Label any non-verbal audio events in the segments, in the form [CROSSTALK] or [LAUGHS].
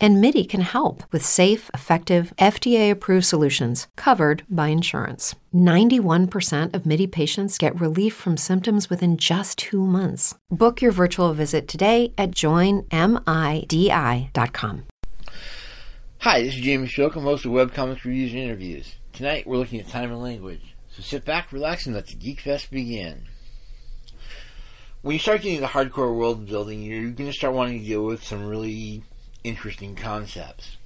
And MIDI can help with safe, effective, FDA approved solutions covered by insurance. 91% of MIDI patients get relief from symptoms within just two months. Book your virtual visit today at joinmidi.com. Hi, this is Jamie Shook. I'm host of Webcomics Reviews and Interviews. Tonight we're looking at time and language. So sit back, relax, and let the Geek Fest begin. When you start getting the hardcore world building, you're going to start wanting to deal with some really interesting concepts.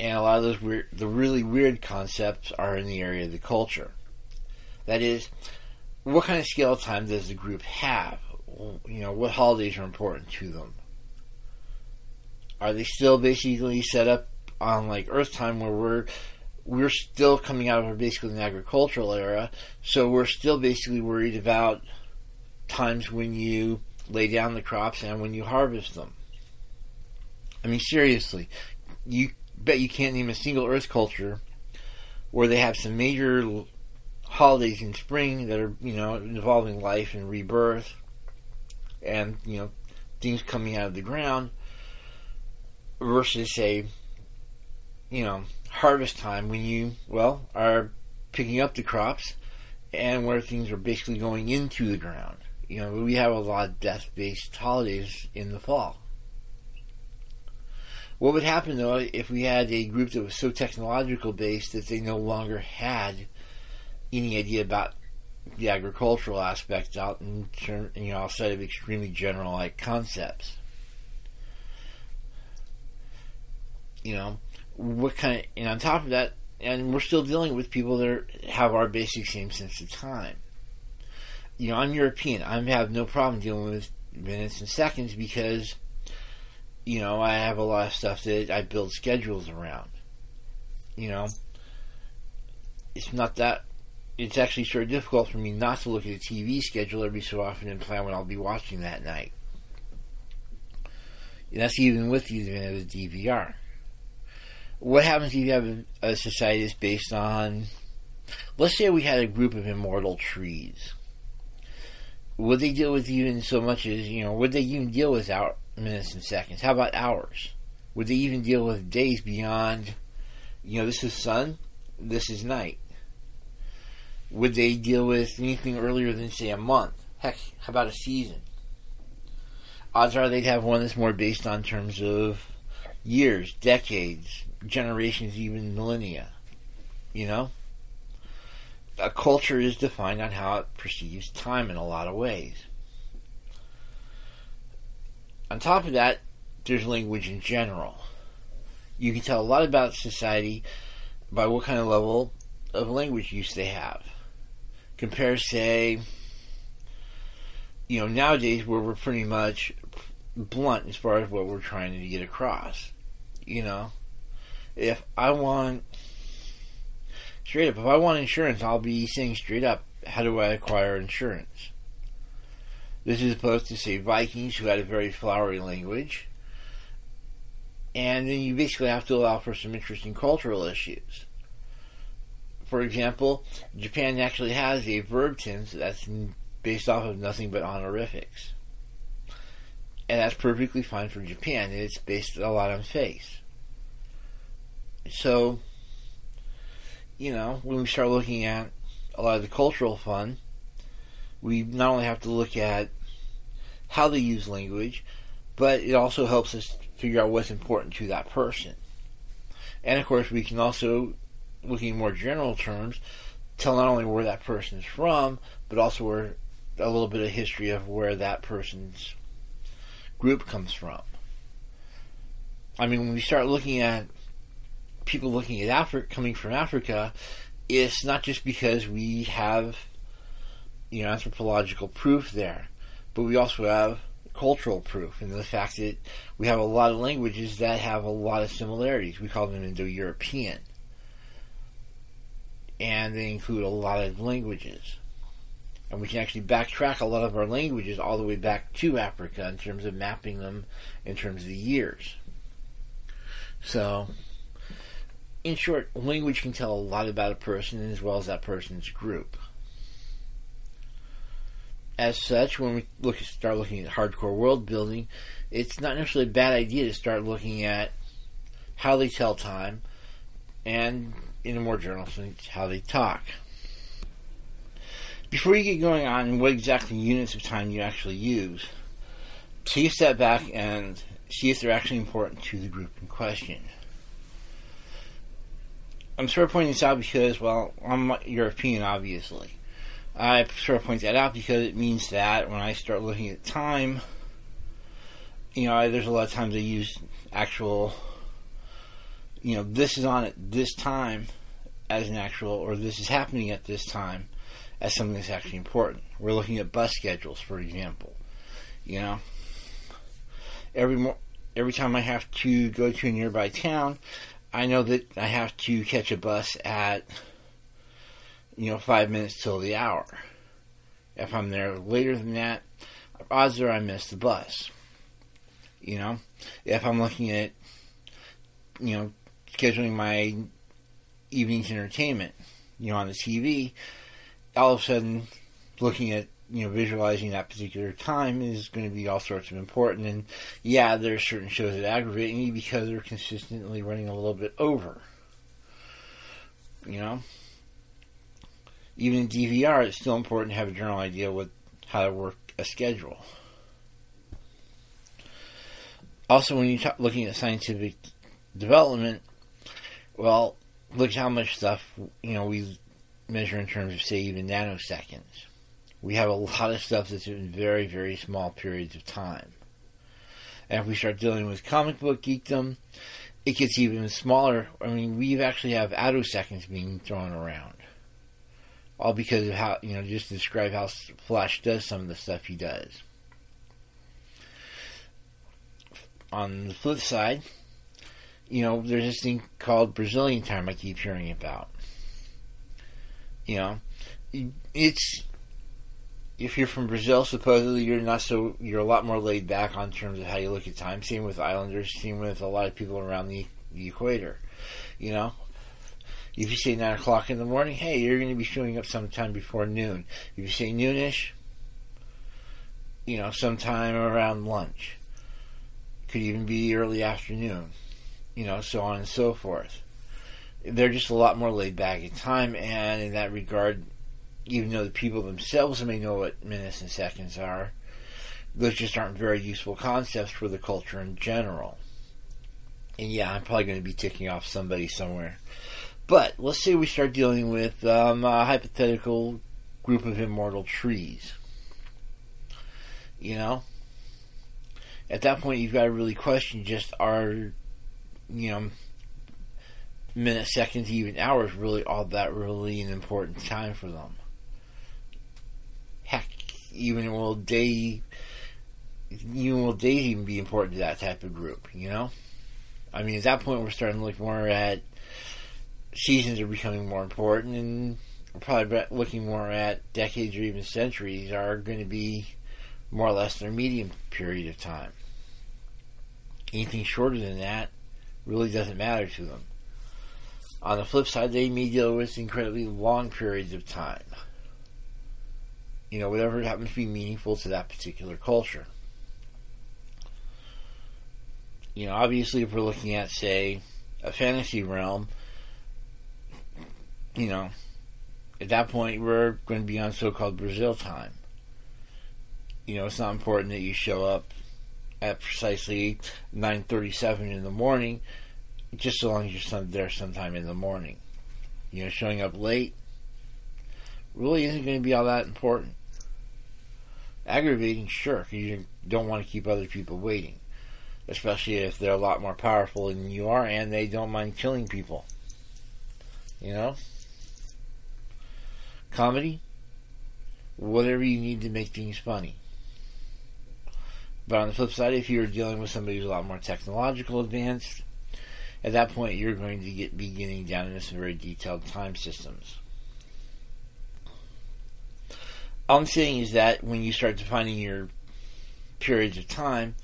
And a lot of those weird, the really weird concepts are in the area of the culture. That is, what kind of scale of time does the group have? You know, what holidays are important to them? Are they still basically set up on like Earth time where we're we're still coming out of basically an agricultural era, so we're still basically worried about times when you lay down the crops and when you harvest them. I mean, seriously, you bet you can't name a single Earth culture where they have some major holidays in spring that are, you know, involving life and rebirth and, you know, things coming out of the ground versus, say, you know, harvest time when you, well, are picking up the crops and where things are basically going into the ground. You know, we have a lot of death based holidays in the fall. What would happen though if we had a group that was so technological based that they no longer had any idea about the agricultural aspect out in term, you know, outside of extremely general like concepts? You know, what kind of, and on top of that, and we're still dealing with people that are, have our basic same sense of time. You know, I'm European. I have no problem dealing with minutes and seconds because you know, I have a lot of stuff that I build schedules around. You know, it's not that. It's actually sort of difficult for me not to look at a TV schedule every so often and plan what I'll be watching that night. And that's even with the advent of the DVR. What happens if you have a, society that's based on, let's say we had a group of immortal trees. Would they deal with even so much as, you know, would they even deal with our minutes and seconds? How about hours? Would they even deal with days beyond, you know, this is sun, this is night? Would they deal with anything earlier than, say, a month? Heck, how about a season? Odds are they'd have one that's more based on terms of years, decades, generations, even millennia. You know? A culture is defined on how it perceives time in a lot of ways on top of that, there's language in general. You can tell a lot about society by what kind of level of language use they have. Compare, say, you know, nowadays where we're pretty much blunt as far as what we're trying to get across. You know, if I want, straight up, if I want insurance, I'll be saying straight up, how do I acquire insurance? This is opposed to, say, Vikings, who had a very flowery language. And then you basically have to allow for some interesting cultural issues. For example, Japan actually has a verb tense that's based off of nothing but honorifics. And that's perfectly fine for Japan. It's based a lot on face. So, you know, when we start looking at a lot of the cultural fun, we not only have to look at how they use language, but it also helps us figure out what's important to that person. And of course, we can also, looking in more general terms, tell not only where that person is from, but also where a little bit of history of where that person's group comes from. I mean, when we start looking at people looking at Africa, coming from Africa, it's not just because we have, you know, anthropological proof there but we also have cultural proof in the fact that we have a lot of languages that have a lot of similarities. We call them Indo-European. And they include a lot of languages. And we can actually backtrack a lot of our languages all the way back to Africa in terms of mapping them in terms of the years. So, in short, language can tell a lot about a person as well as that person's group. As such, when we look start looking at hardcore world building, it's not necessarily a bad idea to start looking at how they tell time and, in a more general sense, how they talk. Before you get going on what exactly units of time you actually use, take a step back and see if they're actually important to the group in question. I'm sort of pointing this out because, well, I'm European, obviously. I sort of point that out because it means that when I start looking at time, you know, there's a lot of times I use actual, you know, this is on at this time as an actual, or this is happening at this time as something that's actually important. We're looking at bus schedules, for example. You know, every mo- every time I have to go to a nearby town, I know that I have to catch a bus at you know five minutes till the hour. If I'm there later than that, odds are I miss the bus. You know, if I'm looking at you know scheduling my evening's entertainment, you know, on the TV, all of a sudden looking at you know visualizing that particular time is going to be all sorts of important and yeah there are certain shows that aggravate me because they're consistently running a little bit over you know even in DVR it's still important to have a general idea what how to work a schedule also when you're looking at scientific development well look how much stuff you know we measure in terms of, say, even nanoseconds. We have a lot of stuff that's in very, very small periods of time. And if we start dealing with comic book geekdom, it gets even smaller. I mean, we actually have attoseconds being thrown around. All because of how, you know, just describe how Flash does some of the stuff he does. On the flip side, you know, there's this thing called Brazilian time I keep hearing about. You know, it's if you're from Brazil, supposedly you're not so you're a lot more laid back on terms of how you look at time. Same with Islanders. Same with a lot of people around the, the equator. You know, if you say nine o'clock in the morning, hey, you're going to be showing up sometime before noon. If you say noonish, you know, sometime around lunch. Could even be early afternoon. You know, so on and so forth they're just a lot more laid back in time, and in that regard, even though the people themselves may know what minutes and seconds are, those just aren't very useful concepts for the culture in general. And yeah, I'm probably going to be ticking off somebody somewhere. But let's say we start dealing with um, a hypothetical group of immortal trees. You know? At that point, you've got to really question just are, you know, minutes, seconds, even hours really all that really an important time for them. Heck, even will day, even will days even be important to that type of group? You know, I mean, at that point, we're starting to look more at seasons are becoming more important, and probably looking more at decades or even centuries are going to be more or less their medium period of time. Anything shorter than that really doesn't matter to them. On the flip side, they may deal with incredibly long periods of time. You know, whatever happens to be meaningful to that particular culture. You know, obviously, if we're looking at, say, a fantasy realm, you know, at that point, we're going to be on so called Brazil time. You know, it's not important that you show up at precisely 9.37 in the morning just so long as you're there sometime in the morning. You know, showing up late really isn't going to be all that important. Aggravating, sure, because you don't want to keep other people waiting, especially if they're a lot more powerful than you are and they don't mind killing people. You know? Comedy, whatever you need to make things funny. But on the flip side, if you're dealing with somebody who's a lot more technological advanced, at that point you're going to get be getting down into some very detailed time systems. All I'm saying is that when you start defining your periods of time,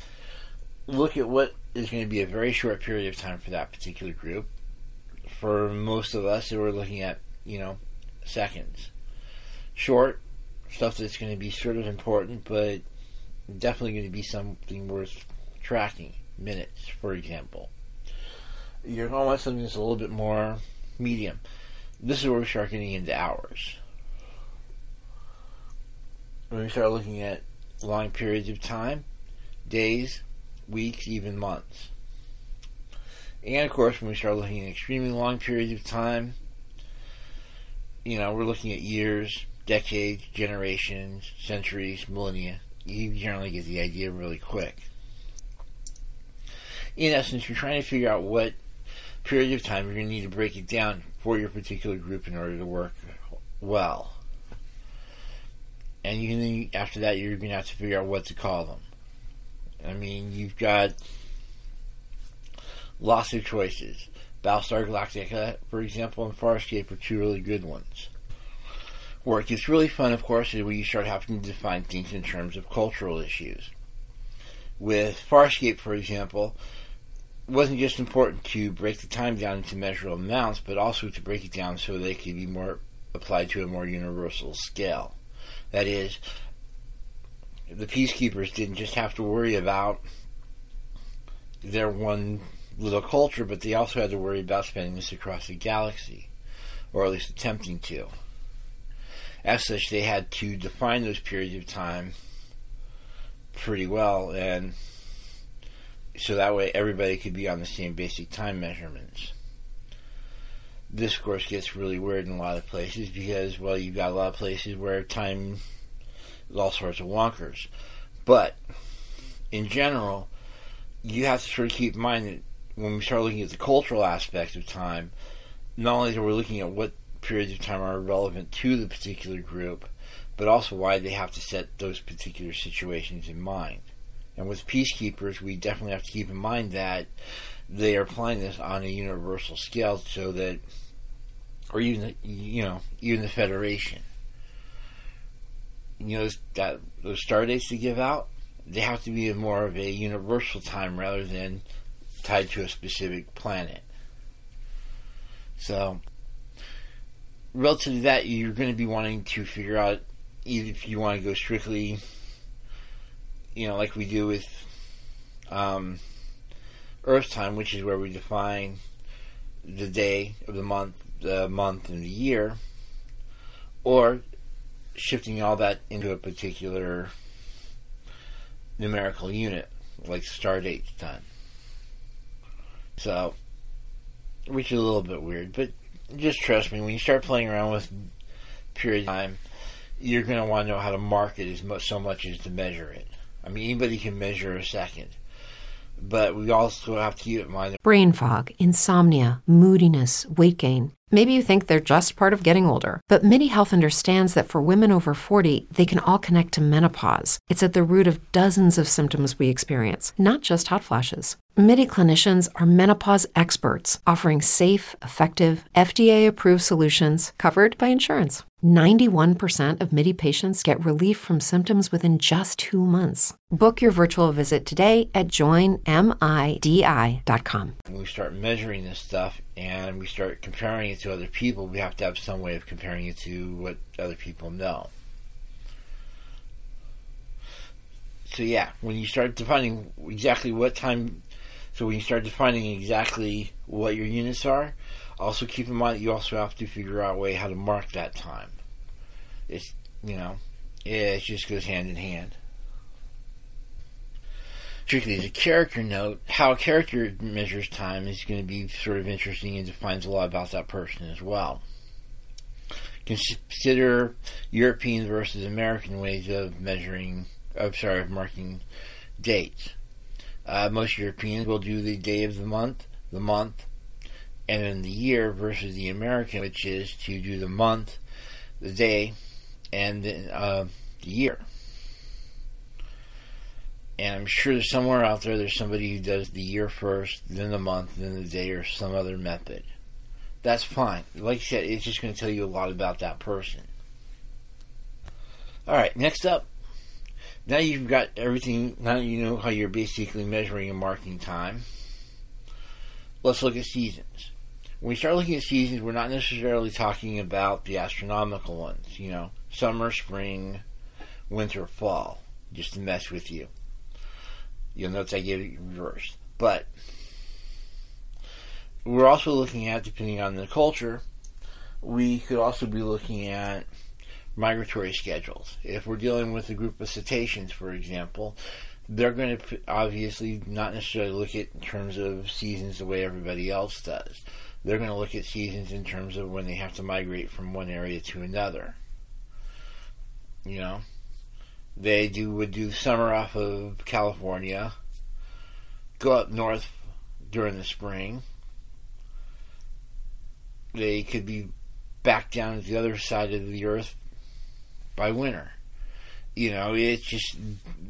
look at what is going to be a very short period of time for that particular group. For most of us, we're looking at, you know, seconds. Short, stuff that's going to be sort of important, but definitely going to be something worth tracking. Minutes, for example. You're going to want something that's a little bit more medium. This is where we start getting into hours. When we start looking at long periods of time, days, weeks, even months. And of course, when we start looking at extremely long periods of time, you know, we're looking at years, decades, generations, centuries, millennia. You generally get the idea really quick. In essence, you're trying to figure out what period of time you're going to need to break it down for your particular group in order to work well. And you can, after that, you're going to have to figure out what to call them. I mean, you've got lots of choices. Battlestar Galactica, for example, and Farscape are two really good ones. Where it gets really fun, of course, is when you start having to define things in terms of cultural issues. With Farscape, for example, it wasn't just important to break the time down into measurable amounts, but also to break it down so they could be more applied to a more universal scale. That is, the peacekeepers didn't just have to worry about their one little culture, but they also had to worry about spreading this across the galaxy, or at least attempting to. As such, they had to define those periods of time pretty well, and so that way everybody could be on the same basic time measurements. This, course, gets really weird in a lot of places because, well, you've got a lot of places where time is all sorts of wonkers. But, in general, you have to sort of keep in mind that when we start looking at the cultural aspects of time, not only are we looking at what periods of time are relevant to the particular group, but also why they have to set those particular situations in mind. And with peacekeepers, we definitely have to keep in mind that they are applying this on a universal scale so that, or even, the, you know, even the Federation. You know, that those star dates they give out, they have to be more of a universal time rather than tied to a specific planet. So, relative to that, you're going to be wanting to figure out if you want to go strictly, you know, like we do with um, Earth time, which is where we define the day of the month, the month, and the year, or shifting all that into a particular numerical unit, like star date time. So, which is a little bit weird, but just trust me, when you start playing around with period time, you're going to want to know how to mark it as much, so much as to measure it. I mean, anybody can measure a second, but we also have to keep in mind brain fog, insomnia, moodiness, weight gain. Maybe you think they're just part of getting older, but MIDI Health understands that for women over 40, they can all connect to menopause. It's at the root of dozens of symptoms we experience, not just hot flashes. MIDI clinicians are menopause experts offering safe, effective, FDA approved solutions covered by insurance. 91% of MIDI patients get relief from symptoms within just two months. Book your virtual visit today at joinmidi.com. when we start measuring this stuff and we start comparing it to other people, we have to have some way of comparing it to what other people know. So yeah, when you start defining exactly what time, so when you start defining exactly what your units are, also keep in mind that you also have to figure out a way how to mark that time. It's you know, it just goes hand in hand strictly as a character note, how a character measures time is going to be sort of interesting and defines a lot about that person as well. Consider European versus American ways of measuring, of sorry, of marking dates. Uh, most Europeans will do the day of the month, the month, and then the year versus the American, which is to do the month, the day, and uh, the year. And I'm sure there's somewhere out there there's somebody who does the year first, then the month, then the day, or some other method. That's fine. Like I said, it's just going to tell you a lot about that person. Alright, next up now you've got everything. Now you know how you're basically measuring and marking time. Let's look at seasons. When we start looking at seasons, we're not necessarily talking about the astronomical ones. You know, summer, spring, winter, fall, just to mess with you. You'll notice I gave it reversed. But we're also looking at, depending on the culture, we could also be looking at migratory schedules. If we're dealing with a group of cetaceans, for example, they're going to obviously not necessarily look at in terms of seasons the way everybody else does. They're going to look at seasons in terms of when they have to migrate from one area to another. You know, they do would do summer off of California, go up north during the spring. They could be back down to the other side of the earth by winter. You know, it's just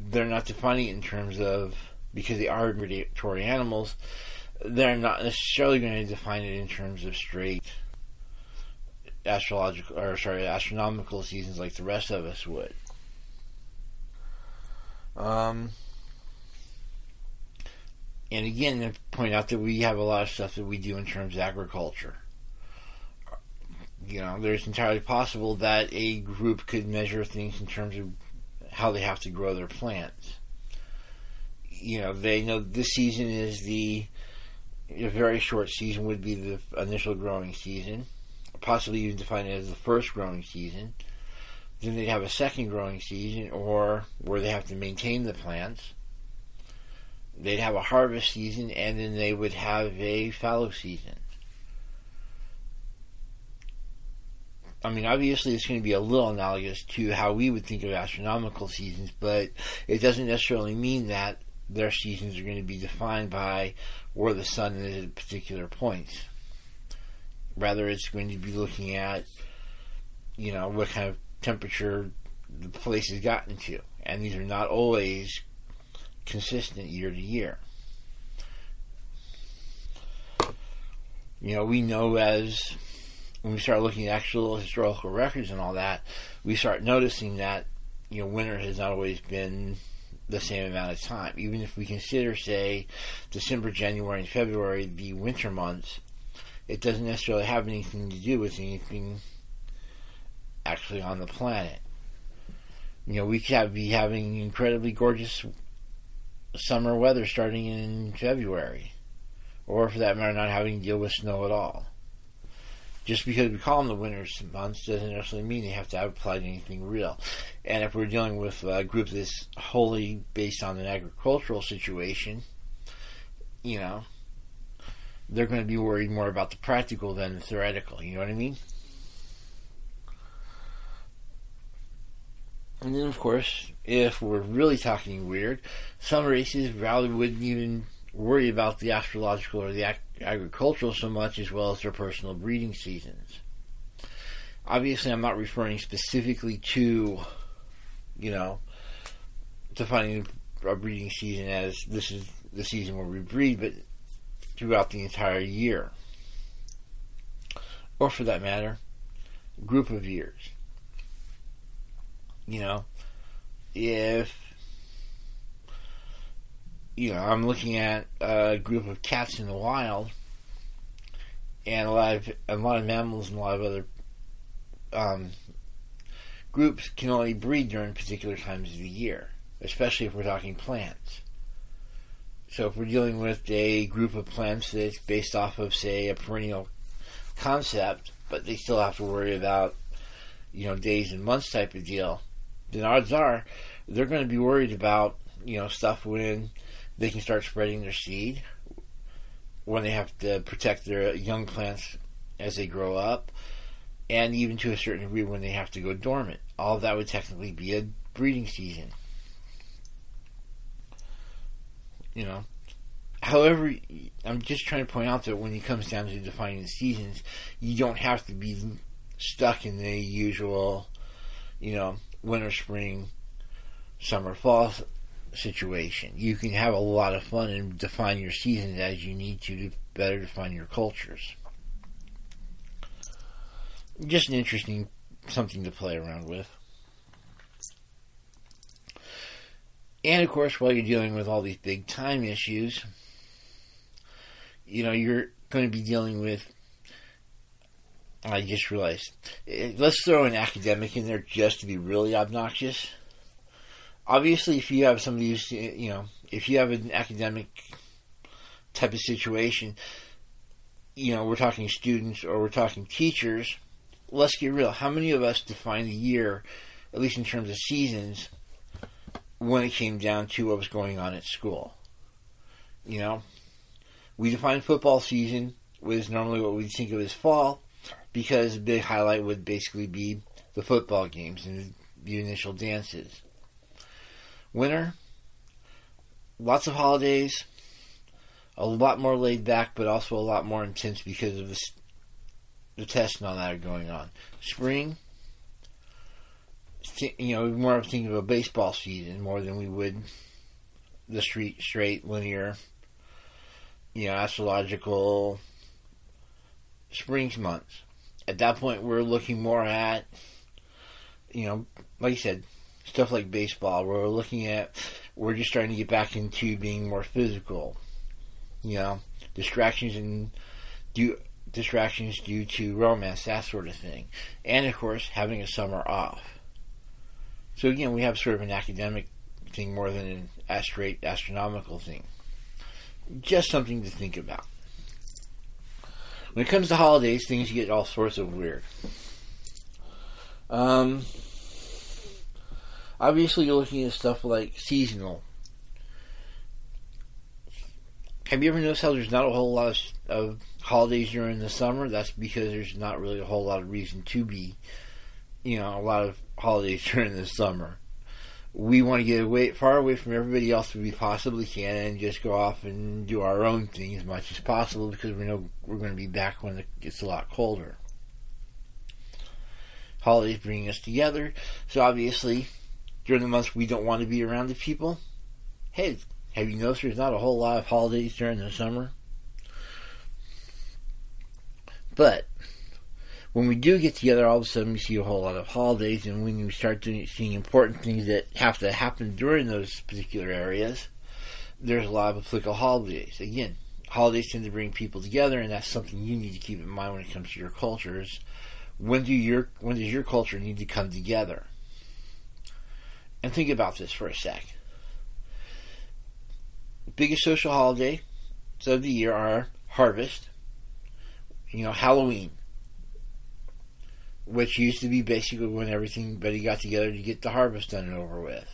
they're not defining it in terms of because they are migratory animals. They're not necessarily going to define it in terms of straight astrological or sorry astronomical seasons like the rest of us would. Um, and again, point out that we have a lot of stuff that we do in terms of agriculture. You know, there's entirely possible that a group could measure things in terms of how they have to grow their plants. You know, they know this season is the a very short season would be the initial growing season, possibly even define it as the first growing season. Then they'd have a second growing season, or where they have to maintain the plants. They'd have a harvest season, and then they would have a fallow season. I mean, obviously, it's going to be a little analogous to how we would think of astronomical seasons, but it doesn't necessarily mean that their seasons are going to be defined by where the sun is at particular points. Rather, it's going to be looking at, you know, what kind of temperature the place has gotten to. And these are not always consistent year to year. You know, we know as when we start looking at actual historical records and all that, we start noticing that you know winter has not always been the same amount of time. Even if we consider, say, December, January, and February the winter months, it doesn't necessarily have anything to do with anything actually on the planet. You know, we could be having incredibly gorgeous summer weather starting in February, or for that matter, not having to deal with snow at all. Just because we call them the winter months doesn't necessarily mean they have to apply to anything real. And if we're dealing with a group that's wholly based on an agricultural situation, you know, they're going to be worried more about the practical than the theoretical. You know what I mean? And then, of course, if we're really talking weird, some races probably wouldn't even worry about the astrological or the agricultural so much as well as their personal breeding seasons. Obviously, I'm not referring specifically to, you know, defining a breeding season as this is the season where we breed, but throughout the entire year. Or for that matter, group of years. You know, if you know, I'm looking at a group of cats in the wild, and a lot of a lot of mammals and a lot of other um, groups can only breed during particular times of the year, especially if we're talking plants. So if we're dealing with a group of plants that's based off of, say, a perennial concept, but they still have to worry about, you know, days and months type of deal, then odds are they're going to be worried about, you know, stuff when they can start spreading their seed when they have to protect their young plants as they grow up, and even to a certain degree when they have to go dormant. All that would technically be a breeding season. You know. However, I'm just trying to point out that when it comes down to defining the seasons, you don't have to be stuck in the usual, you know, winter, spring, summer, fall situation. You can have a lot of fun and define your seasons as you need to to better define your cultures. Just an interesting something to play around with. And of course, while you're dealing with all these big time issues, you know, you're going to be dealing with. I just realized. eh, Let's throw an academic in there just to be really obnoxious. Obviously, if you have somebody who's, eh, you know, if you have an academic type of situation, you know, we're talking students or we're talking teachers, let's get real. How many of us define the year, at least in terms of seasons, when it came down to what was going on at school? You know, we define football season was normally what we think of as fall because the big highlight would basically be the football games and the initial dances. Winter, lots of holidays, a lot more laid back, but also a lot more intense because of the, the tests and all that are going on. Spring, you know, more of thinking of a baseball season more than we would the street straight linear, you know, astrological springs months. At that point, we're looking more at, you know, like you said, stuff like baseball. Where we're looking at, we're just trying to get back into being more physical. You know, distractions and distractions due to romance, that sort of thing, and of course having a summer off. So again, we have sort of an academic thing more than an a straight astronomical thing. Just something to think about. When it comes to holidays, things get all sorts of weird. Um, obviously, you're looking at stuff like seasonal. Have you ever noticed how there's not a whole lot of, of holidays during the summer? That's because there's not really a whole lot of reason to be, you know, a lot of holidays [LAUGHS] during the summer. We want to get away, far away from everybody else we possibly can and just go off and do our own thing as much as possible because we know we're going to be back when it gets a lot colder. Holidays bring us together, so obviously during the months we don't want to be around the people. Hey, have you noticed there's not a whole lot of holidays during the summer? But when we do get together, all of a sudden we see a whole lot of holidays, and when we start doing, seeing important things that have to happen during those particular areas, there's a lot of applicable holidays. Again, holidays tend to bring people together, and that's something you need to keep in mind when it comes to your cultures. When do your when does your culture need to come together? And think about this for a sec. Biggest social holiday of the year are harvest, you know, Halloween, which used to be basically when everything everybody got together to get the harvest done and over with.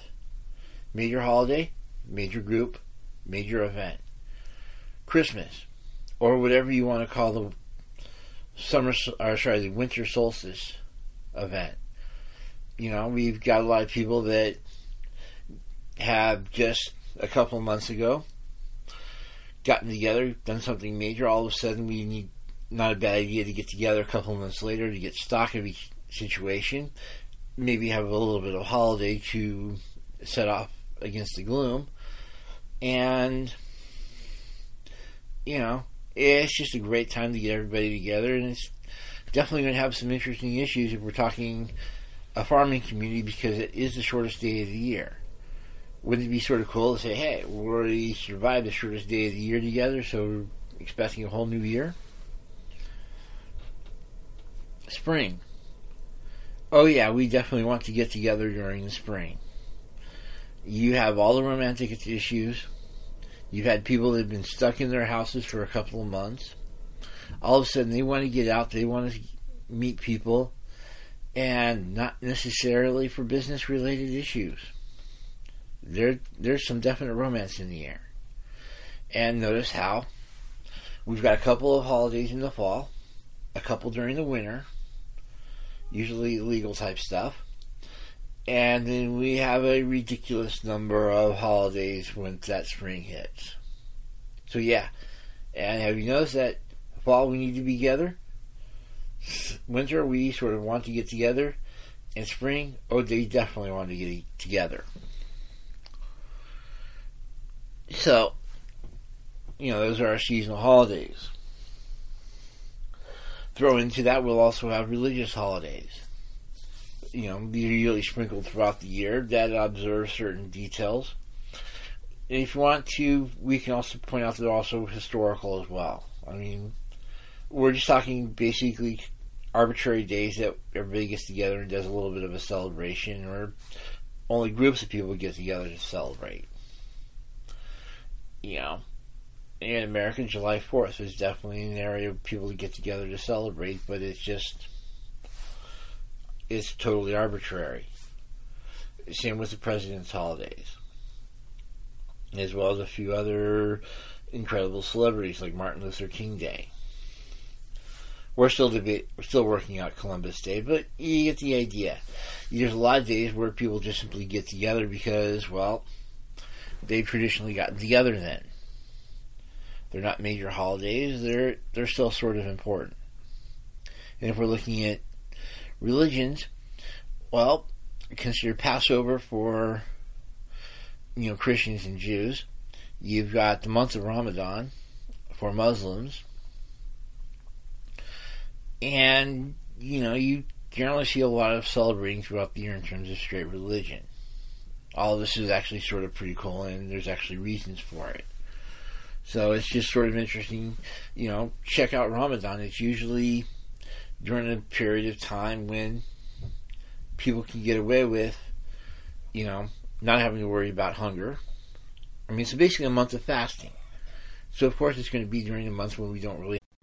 Major holiday, major group, major event. Christmas, or whatever you want to call the summer, or sorry, the winter solstice event. You know, we've got a lot of people that have just a couple months ago gotten together, done something major. All of a sudden, we need not a bad idea to get together a couple months later to get stock of each situation. Maybe have a little bit of holiday to set off against the gloom. And, you know, it's just a great time to get everybody together. And it's definitely going to have some interesting issues if we're talking a farming community because it is the shortest day of the year. Wouldn't it be sort of cool to say, hey, we already survived the shortest day of the year together, so we're expecting a whole new year? Spring. Oh, yeah, we definitely want to get together during the spring. You have all the romantic issues. You've had people that have been stuck in their houses for a couple of months. All of a sudden, they want to get out, they want to meet people, and not necessarily for business related issues. There, there's some definite romance in the air. And notice how we've got a couple of holidays in the fall, a couple during the winter, usually legal type stuff, and then we have a ridiculous number of holidays when that spring hits. So yeah, and have you noticed that fall we need to be together? Winter we sort of want to get together, and spring oh they definitely want to get together. So, you know, those are our seasonal holidays. Throw into that, we'll also have religious holidays. You know, these are usually sprinkled throughout the year that observe certain details. if you want to, we can also point out they're also historical as well. I mean, we're just talking basically arbitrary days that everybody gets together and does a little bit of a celebration, or only groups of people get together to celebrate. You know, in America, July 4th is definitely an area people get together to celebrate, but it's just, it's totally arbitrary. Same with the president's holidays, as well as a few other incredible celebrities like Martin Luther King Day. We're still debate, we're still working out Columbus Day, but you get the idea. There's a lot of days where people just simply get together because, well, they've traditionally got together then. They're not major holidays. They're they're still sort of important. And if we're looking at religions, well, consider Passover for you know Christians and Jews. You've got the month of Ramadan for Muslims, and you know you generally see a lot of celebrating throughout the year in terms of straight religion. All of this is actually sort of pretty cool, and there's actually reasons for it. So it's just sort of interesting, you know, check out Ramadan. It's usually during a period of time when people can get away with, you know, not having to worry about hunger. I mean, it's basically a month of fasting. So, of course, it's going to be during the month when we don't really.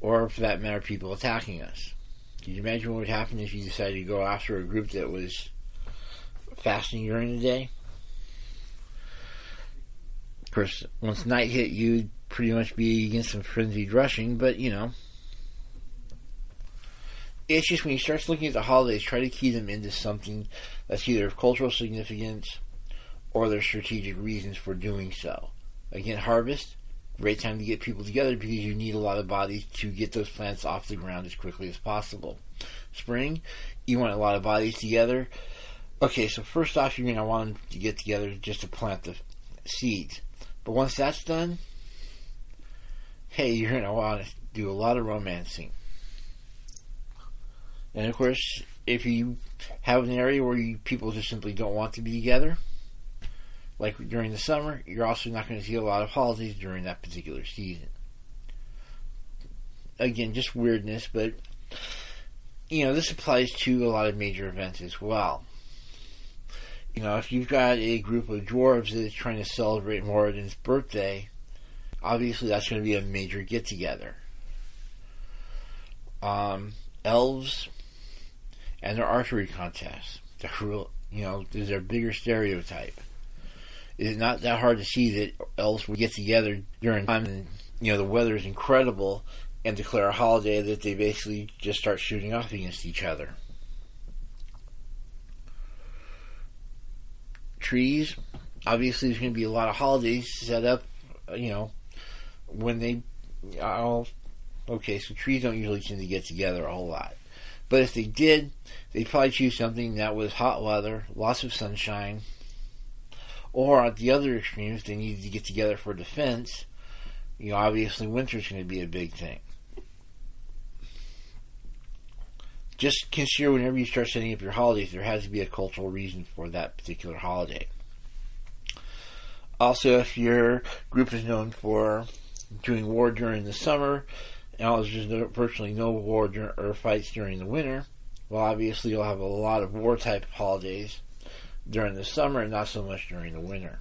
or for that matter, people attacking us. Can you imagine what would happen if you decided to go after a group that was fasting during the day? Of course, once night hit, you'd pretty much be against some frenzied rushing, but you know. It's just when you start looking at the holidays, try to key them into something that's either of cultural significance or there's strategic reasons for doing so. Again, harvest, great time to get people together because you need a lot of bodies to get those plants off the ground as quickly as possible. Spring, you want a lot of bodies together. Okay, so first off, you're going to want them to get together just to plant the seeds. But once that's done, hey, you're going to want to do a lot of romancing. And of course, if you have an area where you, people just simply don't want to be together, like during the summer, you're also not going to see a lot of holidays during that particular season. Again, just weirdness, but you know, this applies to a lot of major events as well. You know, if you've got a group of dwarves that is trying to celebrate Moradin's birthday, obviously that's going to be a major get together. Um, elves and their archery contests. The you know, is their bigger stereotype it's not that hard to see that elves would get together during time and you know the weather is incredible and declare a holiday that they basically just start shooting off against each other. Trees, obviously, there's going to be a lot of holidays set up. Uh, you know, when they, I'll, okay, so trees don't usually tend to get together a whole lot, But if they did, they'd probably choose something that was hot weather, lots of sunshine, or at the other extremes, they needed to get together for defense, you know, obviously winter's going to be a big thing. Just consider whenever you start setting up your holidays, there has to be a cultural reason for that particular holiday. Also, if your group is known for doing war during the summer, and there's no, virtually no war dur- or fights during the winter, well, obviously you'll have a lot of war type holidays during the summer not so much during the winter.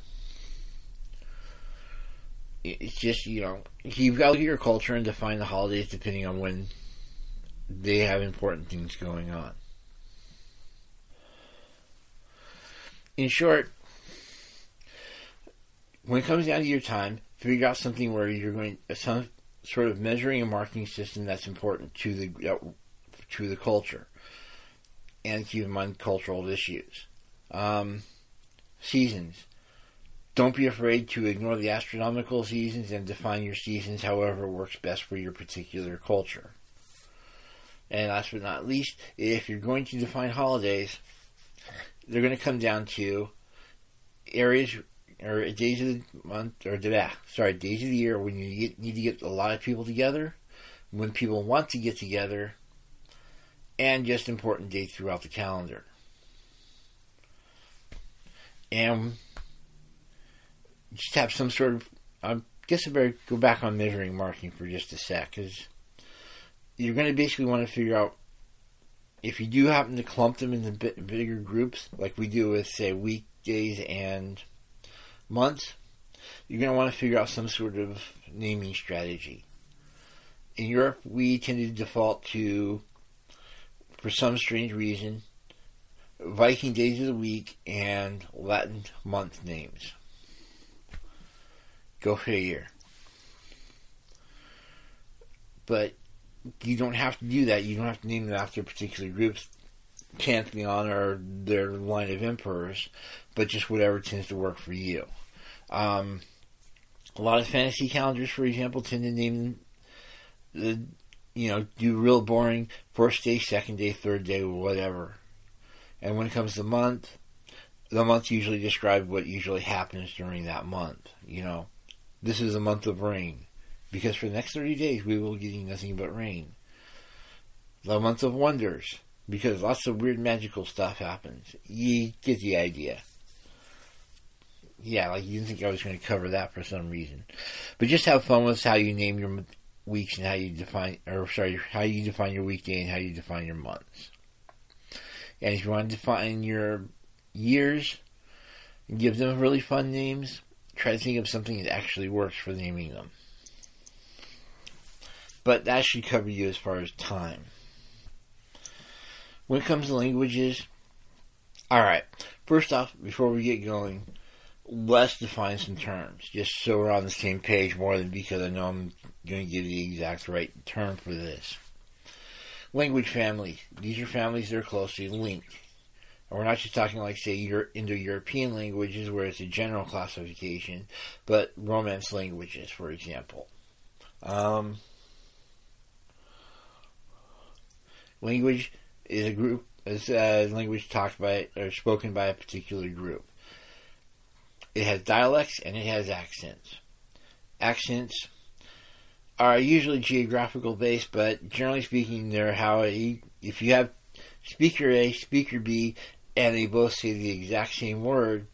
It's just, you know, you've got to look at your culture and define the holidays depending on when they have important things going on. In short, when it comes down to your time, figure out something where you're going some sort of measuring and marking system that's important to the uh, to the culture, and keep in mind cultural issues. Um, seasons. Don't be afraid to ignore the astronomical seasons and define your seasons however works best for your particular culture. And last but not least, if you're going to define holidays, they're going to come down to areas or days of the month or the sorry days of the year when you need to get a lot of people together, when people want to get together, and just important dates throughout the calendar. And just have some sort of. I guess I better go back on measuring marking for just a sec, because you're going to basically want to figure out if you do happen to clump them into bigger groups, like we do with, say, weekdays and months, you're going to want to figure out some sort of naming strategy. In Europe, we tend to default to, for some strange reason, Viking days of the week and Latin month names. Go figure. But you don't have to do that. You don't have to name them after particular groups, pantheon or their line of emperors, but just whatever tends to work for you. Um, a lot of fantasy calendars, for example, tend to name the, you know, do real boring first day, second day, third day, whatever. And when it comes to month, the month usually describes what usually happens during that month. You know, this is a month of rain because for the next 30 days we will be getting nothing but rain. The month of wonders because lots of weird magical stuff happens. You get the idea yeah, like you didn't think I was going to cover that for some reason. But just have fun with how you name your weeks and how you define, or sorry, how you define your weekday and how you define your months. And if you want to define your years, and give them really fun names. Try to think of something that actually works for naming them. But that should cover you as far as time. When it comes to languages, alright, first off, before we get going, let's define some terms, just so we're on the same page more than because I know I'm going to give the exact right term for this. Language families. These are families that are closely linked. And we're not just talking like, say, Indo-European languages where it's a general classification, but Romance languages, for example. Um, language is a group, is a language talked by or spoken by a particular group. It has dialects and it has accents. Accents are usually geographical based, but generally speaking, they're how a, if you have speaker A, speaker B, and they both say the exact same word,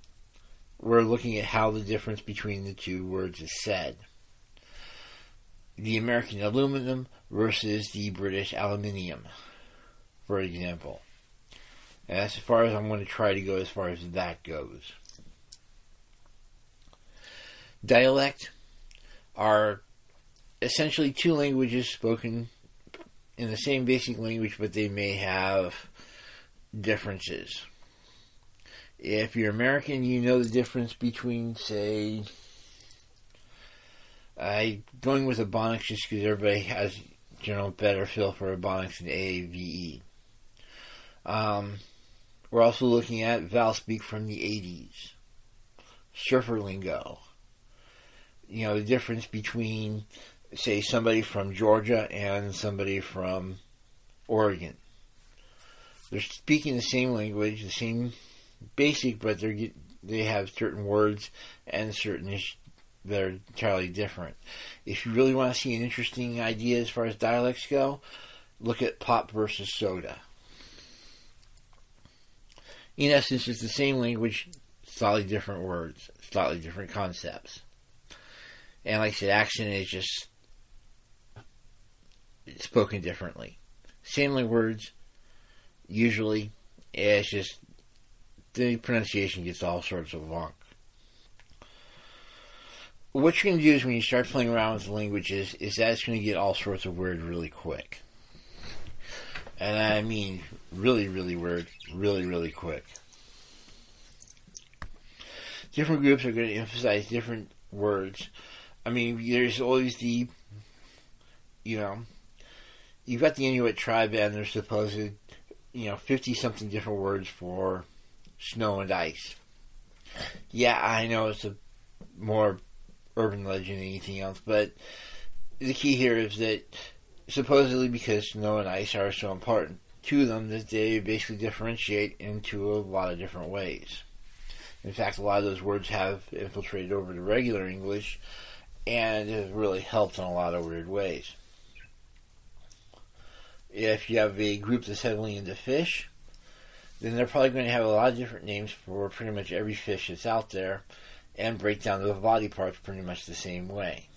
we're looking at how the difference between the two words is said. The American aluminum versus the British aluminium, for example. And that's as far as I'm going to try to go as far as that goes. Dialect are essentially two languages spoken in the same basic language, but they may have differences. If you're American, you know the difference between, say, I going with Ebonics just because everybody has general better feel for Ebonics than AAVE. Um, we're also looking at Val Speak from the 80s, Surfer Lingo, you know, the difference between, say, somebody from Georgia and somebody from Oregon. they're speaking the same language, the same basic, but they they have certain words and certain issues that are entirely different. If you really want to see an interesting idea as far as dialects go, look at pop versus soda. In essence, it's the same language, slightly different words, slightly different concepts. And like I said, accent is just spoken differently. Same words, usually, it's just the pronunciation gets all sorts of wrong. What you're going to do is when you start playing around with languages, is that it's going to get all sorts of weird really quick. And I mean really, really weird, really, really quick. Different groups are going to emphasize different words. I mean, there's always the, you know, you've got the Inuit tribe and their supposed, you know, 50 something different words for snow and ice. Yeah, I know it's a more urban legend than anything else, but the key here is that supposedly because snow and ice are so important to them that they basically differentiate into a lot of different ways. In fact, a lot of those words have infiltrated over to regular English and have really helped in a lot of weird ways. If you have a group that's heavily into fish, then they're probably going to have a lot of different names for pretty much every fish that's out there and break down the body parts pretty much the same way.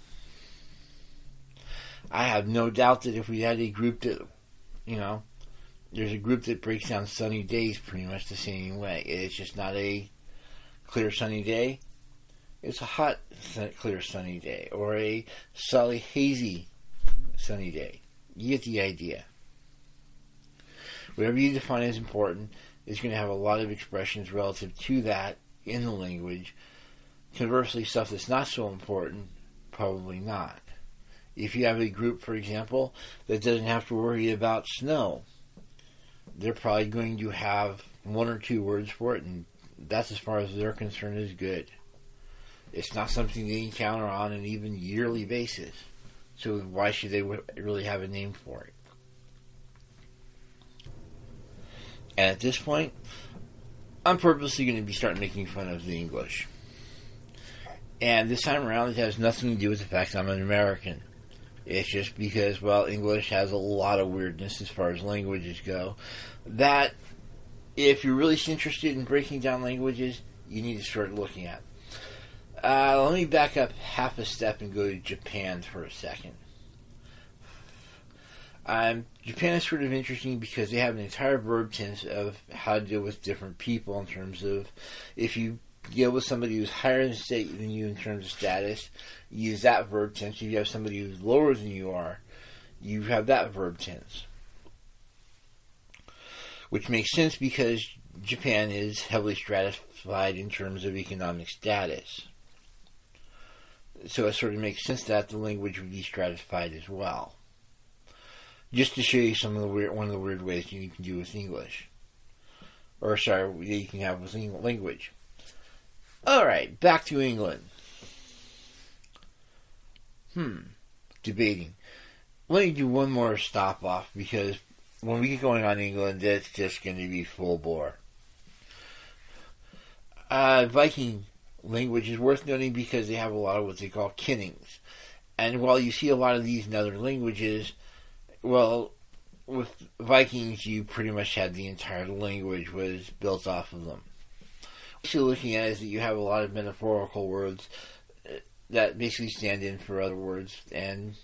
I have no doubt that if we had a group that, you know, there's a group that breaks down sunny days pretty much the same way. It's just not a clear sunny day. It's a hot, clear sunny day, or a sully, hazy sunny day. You get the idea. Whatever you define as important is going to have a lot of expressions relative to that in the language. Conversely, stuff that's not so important, probably not. If you have a group, for example, that doesn't have to worry about snow, they're probably going to have one or two words for it, and that's as far as they're concerned is good. It's not something they encounter on an even yearly basis. So why should they really have a name for it? And at this point, I'm purposely going to be starting making fun of the English. And this time around, it has nothing to do with the fact I'm an American. It's just because, well, English has a lot of weirdness as far as languages go. That, if you're really interested in breaking down languages, you need to start looking at. Uh, let me back up half a step and go to Japan for a second. Um, Japan is sort of interesting because they have an entire verb tense of how to deal with different people in terms of if you deal with somebody who's higher in state than you in terms of status, use that verb tense. If you have somebody who's lower than you are, you have that verb tense. Which makes sense because Japan is heavily stratified in terms of economic status. So it sort of makes sense that the language would be stratified as well just to show you some of the weird, one of the weird ways you can do with English, or sorry, you can have with language. All right, back to England. Hmm, debating. Let me do one more stop off because when we get going on England, it's just going to be full bore. Uh, Viking language is worth noting because they have a lot of what they call kennings. And while you see a lot of these in other languages, well, with Vikings, you pretty much had the entire language was built off of them. What you're looking at is that you have a lot of metaphorical words uh, that basically stand in for other words and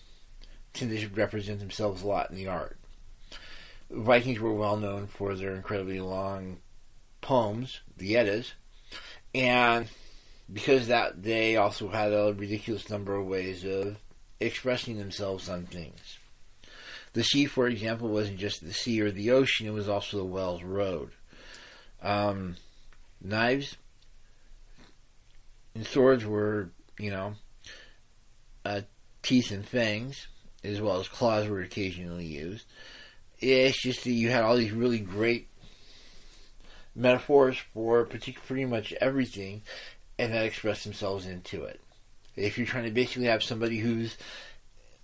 tend to represent themselves a lot in the art. Vikings were well known for their incredibly long poems, the Eddas, and because that they also had a ridiculous number of ways of expressing themselves on things. The sea, for example, wasn't just the sea or the ocean, it was also the whale's road. Um, knives and swords were, you know, uh, teeth and fangs, as well as claws were occasionally used. It's just that you had all these really great metaphors for pretty much everything, and that expressed themselves into it. If you're trying to basically have somebody who's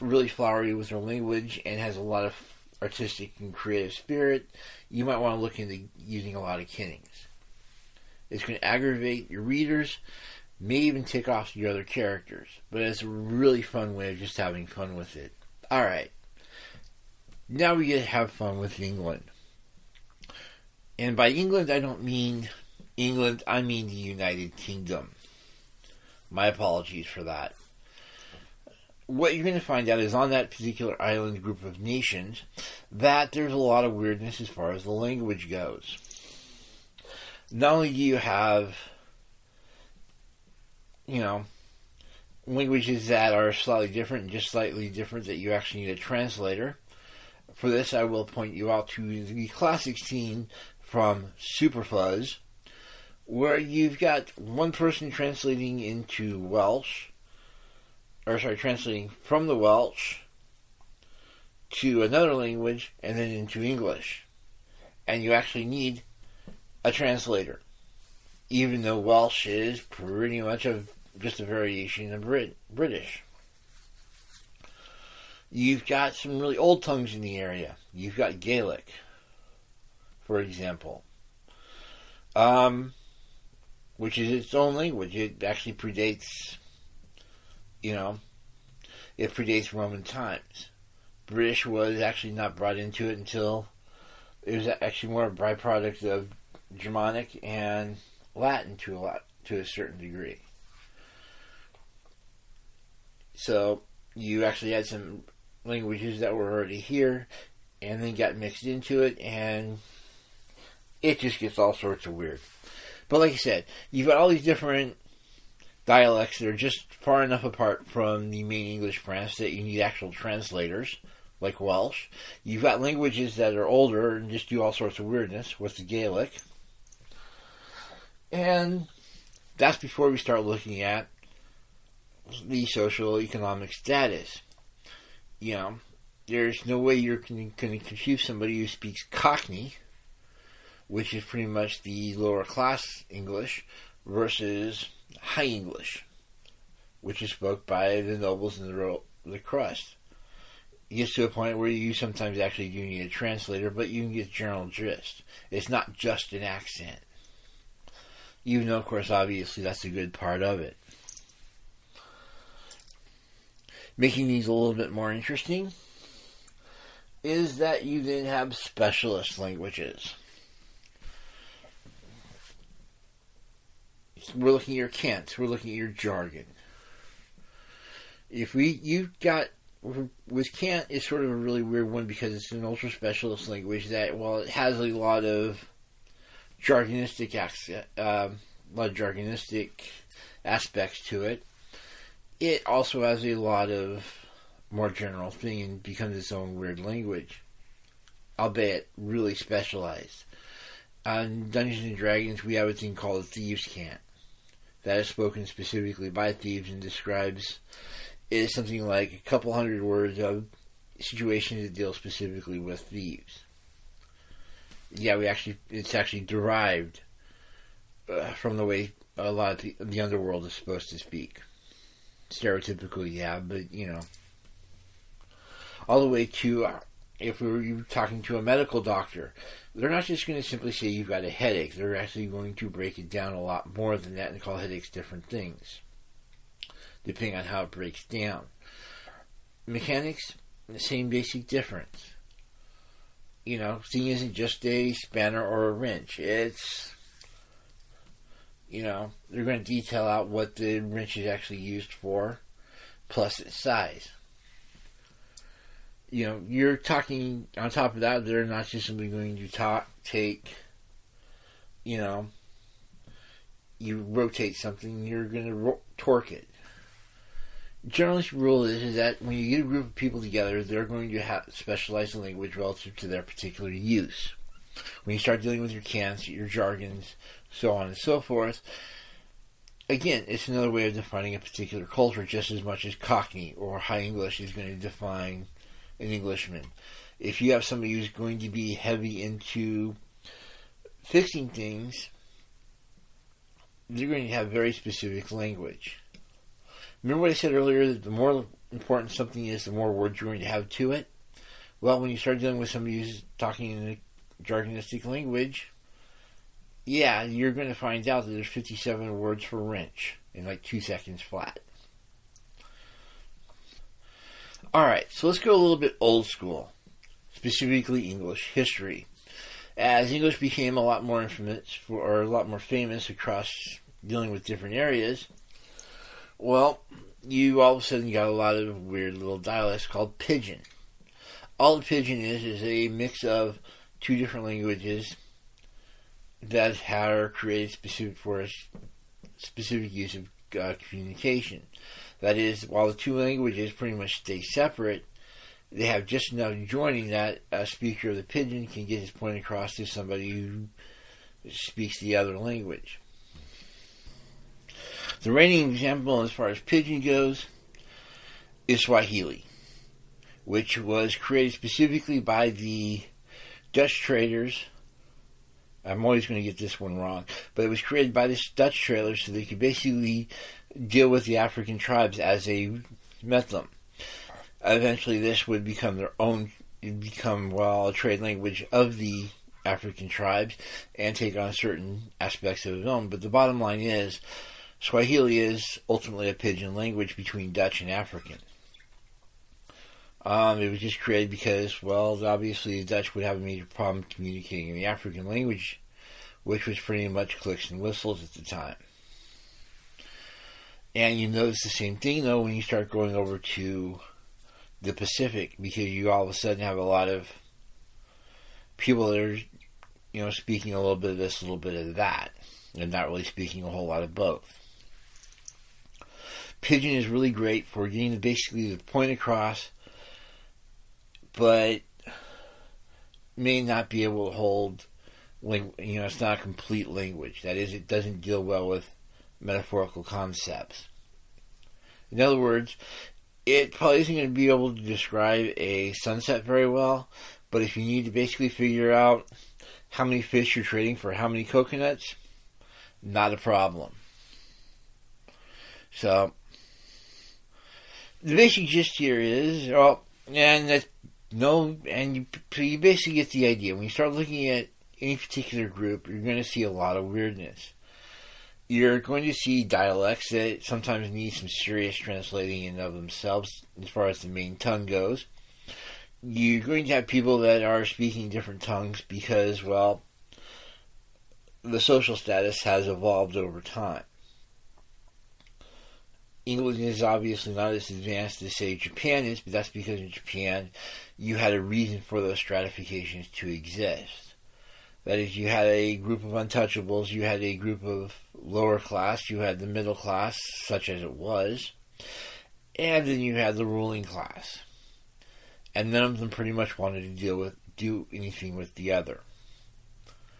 really flowery with her language and has a lot of artistic and creative spirit, you might want to look into using a lot of kennings. It's going to aggravate your readers, may even tick off your other characters, but it's a really fun way of just having fun with it. Alright, now we get to have fun with England. And by England, I don't mean England, I mean the United Kingdom. My apologies for that. What you're going to find out is on that particular island group of nations that there's a lot of weirdness as far as the language goes. Not only do you have, you know, languages that are slightly different just slightly different that you actually need a translator. For this, I will point you out to the classic scene from Superfuzz, where you've got one person translating into Welsh, or sorry, translating from the Welsh to another language and then into English. And you actually need a translator, even though Welsh is pretty much a, just a variation of Brit- British. You've got some really old tongues in the area. You've got Gaelic, for example. Um, which is its own language. It actually predates, you know, it predates Roman times. British was actually not brought into it until it was actually more a byproduct of Germanic and Latin to a lot to a certain degree. So you actually had some languages that were already here, and then got mixed into it, and it just gets all sorts of weird. But like I said, you've got all these different dialects that are just far enough apart from the main English branch that you need actual translators, like Welsh. You've got languages that are older and just do all sorts of weirdness with the Gaelic. And that's before we start looking at the social economic status. You know, there's no way you're going to confuse somebody who speaks Cockney which is pretty much the lower class English, versus High English, which is spoken by the nobles and the, the crust. It gets to a point where you sometimes actually do need a translator, but you can get general gist. It's not just an accent. Even though, of course, obviously that's a good part of it. Making these a little bit more interesting is that you then have specialist languages. We're looking at your cant, we're looking at your jargon. If we, you got with cant is sort of a really weird one because it's an ultra specialist language that while it has a lot of jargonistic accent, um, a lot of jargonistic aspects to it, it also has a lot of more general thing and becomes its own weird language, albeit really specialized. On Dungeons and Dragons, we have a thing called Thieves' Cant that is spoken specifically by thieves and describes is something like a couple hundred words of situations that deal specifically with thieves. Yeah, we actually it's actually derived uh, from the way a lot of the, the underworld is supposed to speak. Stereotypically, yeah, but you know, all the way to uh, if we were talking to a medical doctor, they're not just going to simply say you've got a headache. They're actually going to break it down a lot more than that and call headaches different things, depending on how it breaks down. Mechanics, the same basic difference. You know, thing isn't just a spanner or a wrench. It's, you know, they're going to detail out what the wrench is actually used for, plus its size you know, you're talking on top of that, they're not just simply going to talk, take, you know, you rotate something, you're going to ro- torque it. Generally, rule is, is that when you get a group of people together, they're going to have specialized language relative to their particular use. When you start dealing with your cants, your jargons, so on and so forth, again, it's another way of defining a particular culture just as much as Cockney or High English is going to define an Englishman. If you have somebody who's going to be heavy into fixing things, they're going to have very specific language. Remember what I said earlier that the more important something is, the more words you're going to have to it? Well, when you start dealing with somebody who's talking in a jargonistic language, yeah, you're going to find out that there's 57 words for wrench in like two seconds flat. Alright, so let's go a little bit old school, specifically English history. As English became a lot more infamous, for, or a lot more famous across dealing with different areas, well, you all of a sudden got a lot of weird little dialects called pidgin. All the pidgin is is a mix of two different languages that are created specific for a specific use of uh, communication. That is, while the two languages pretty much stay separate, they have just enough joining that a speaker of the pidgin can get his point across to somebody who speaks the other language. The reigning example as far as pidgin goes is Swahili, which was created specifically by the Dutch traders. I'm always going to get this one wrong, but it was created by the Dutch traders so they could basically deal with the African tribes as they met them. Eventually, this would become their own, become well a trade language of the African tribes and take on certain aspects of its own. But the bottom line is, Swahili is ultimately a pidgin language between Dutch and African. Um, it was just created because, well, obviously the Dutch would have a major problem communicating in the African language, which was pretty much clicks and whistles at the time. And you notice the same thing though when you start going over to the Pacific because you all of a sudden have a lot of people that are, you know, speaking a little bit of this, a little bit of that, and not really speaking a whole lot of both. Pidgin is really great for getting basically the point across, but may not be able to hold, you know, it's not a complete language. That is, it doesn't deal well with metaphorical concepts. In other words, it probably isn't going to be able to describe a sunset very well, but if you need to basically figure out how many fish you're trading for how many coconuts, not a problem. So, the basic gist here is, well, and that's no, and you, so you basically get the idea. When you start looking at any particular group, you're going to see a lot of weirdness you're going to see dialects that sometimes need some serious translating in of themselves as far as the main tongue goes. You're going to have people that are speaking different tongues because, well, the social status has evolved over time. England is obviously not as advanced as, say, Japan is, but that's because in Japan you had a reason for those stratifications to exist. That is, you had a group of untouchables, you had a group of lower class, you had the middle class, such as it was, and then you had the ruling class. And none of them pretty much wanted to deal with do anything with the other.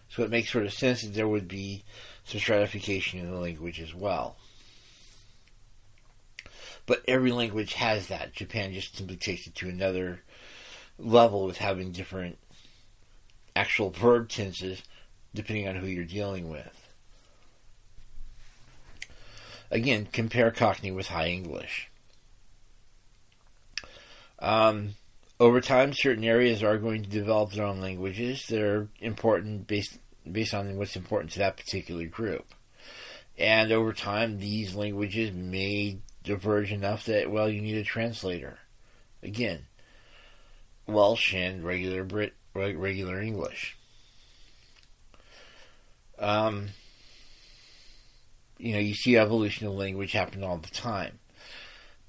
So it makes sort of sense that there would be some stratification in the language as well. But every language has that. Japan just simply takes it to another level with having different actual verb tenses depending on who you're dealing with. Again, compare Cockney with High English. Um, over time, certain areas are going to develop their own languages that are important based based on what's important to that particular group. And over time, these languages may diverge enough that well, you need a translator. Again, Welsh and regular Brit regular English. Um, you know, you see evolution of language happen all the time.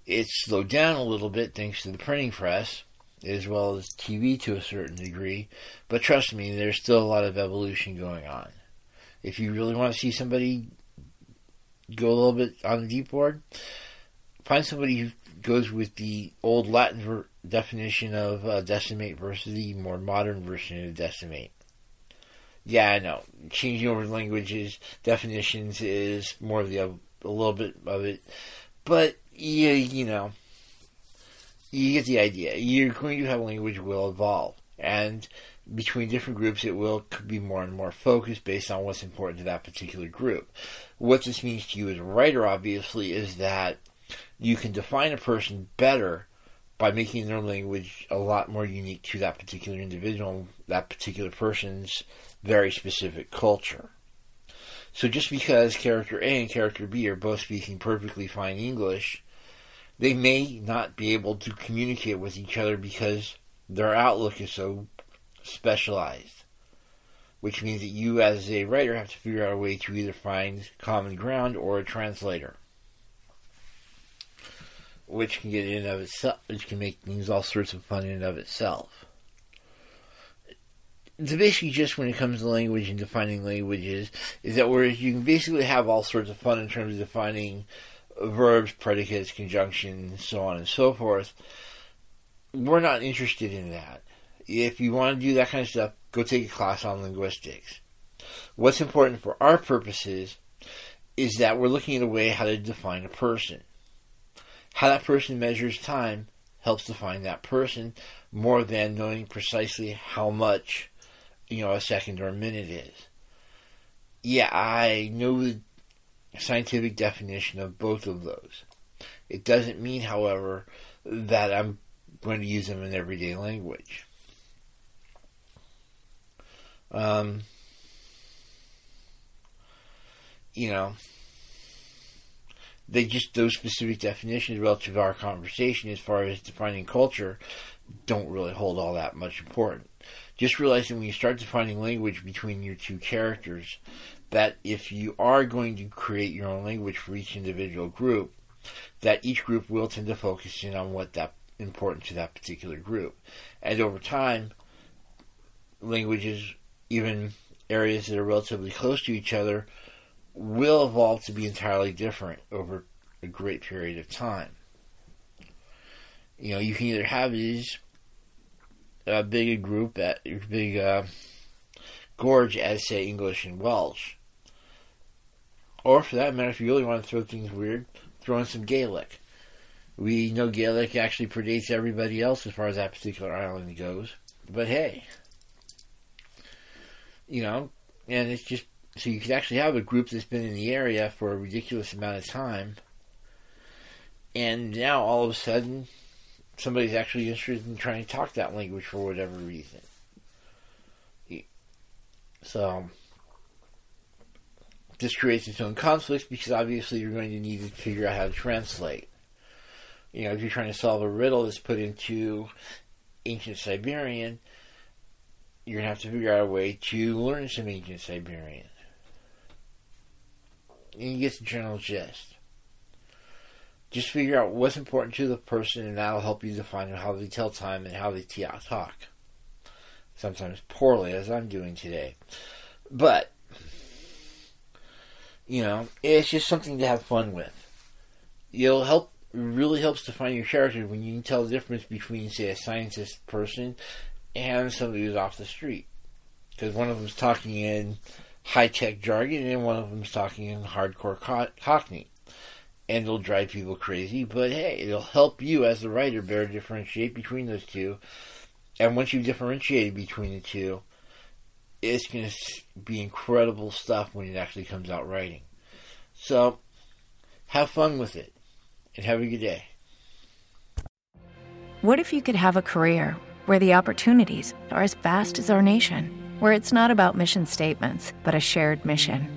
It's slowed down a little bit thanks to the printing press, as well as TV to a certain degree, but trust me, there's still a lot of evolution going on. If you really want to see somebody go a little bit on the deep board, find somebody who goes with the old Latin ver- definition of uh, decimate versus the more modern version of decimate. Yeah, I know. Changing over languages, definitions is more of the, a little bit of it. But, yeah, you know, you get the idea. You're going to have language will evolve. And between different groups, it will be more and more focused based on what's important to that particular group. What this means to you as a writer, obviously, is that you can define a person better by making their language a lot more unique to that particular individual, that particular person's very specific culture. So just because character A and character B are both speaking perfectly fine English, they may not be able to communicate with each other because their outlook is so specialized. Which means that you, as a writer, have to figure out a way to either find common ground or a translator which can get in of itself, which can make things all sorts of fun in and of itself. It's basically just when it comes to language and defining languages, is that whereas you can basically have all sorts of fun in terms of defining verbs, predicates, conjunctions, so on and so forth, we're not interested in that. If you want to do that kind of stuff, go take a class on linguistics. What's important for our purposes is that we're looking at a way how to define a person. How that person measures time helps define that person more than knowing precisely how much, you know, a second or a minute is. Yeah, I know the scientific definition of both of those. It doesn't mean, however, that I'm going to use them in everyday language. Um, you know, they just those specific definitions relative to our conversation as far as defining culture don't really hold all that much important. Just realizing when you start defining language between your two characters, that if you are going to create your own language for each individual group, that each group will tend to focus in on what that important to that particular group. And over time, languages, even areas that are relatively close to each other, will evolve to be entirely different over a great period of time. You know, you can either have these uh, big a group at big uh, gorge as say English and Welsh, or for that matter, if you really want to throw things weird, throw in some Gaelic. We know Gaelic actually predates everybody else as far as that particular island goes, but hey, you know, and it's just so you could actually have a group that's been in the area for a ridiculous amount of time, and now all of a sudden, somebody's actually interested in trying to talk that language for whatever reason. So, this creates its own conflicts because obviously you're going to need to figure out how to translate. You know, if you're trying to solve a riddle that's put into ancient Siberian, you're going to have to figure out a way to learn some ancient Siberian and you get the general gist. Just figure out what's important to the person, and that'll help you define how they tell time and how they talk. Sometimes poorly, as I'm doing today. But, you know, it's just something to have fun with. It'll help, really helps define your character when you can tell the difference between, say, a scientist person and somebody who's off the street. Because one of them's talking in high tech jargon, and one of them's talking in hardcore Cockney. And it'll drive people crazy, but hey, it'll help you as the writer better differentiate between those two. And once you've differentiated between the two, it's going to be incredible stuff when it actually comes out writing. So, have fun with it, and have a good day. What if you could have a career where the opportunities are as vast as our nation? where it's not about mission statements, but a shared mission.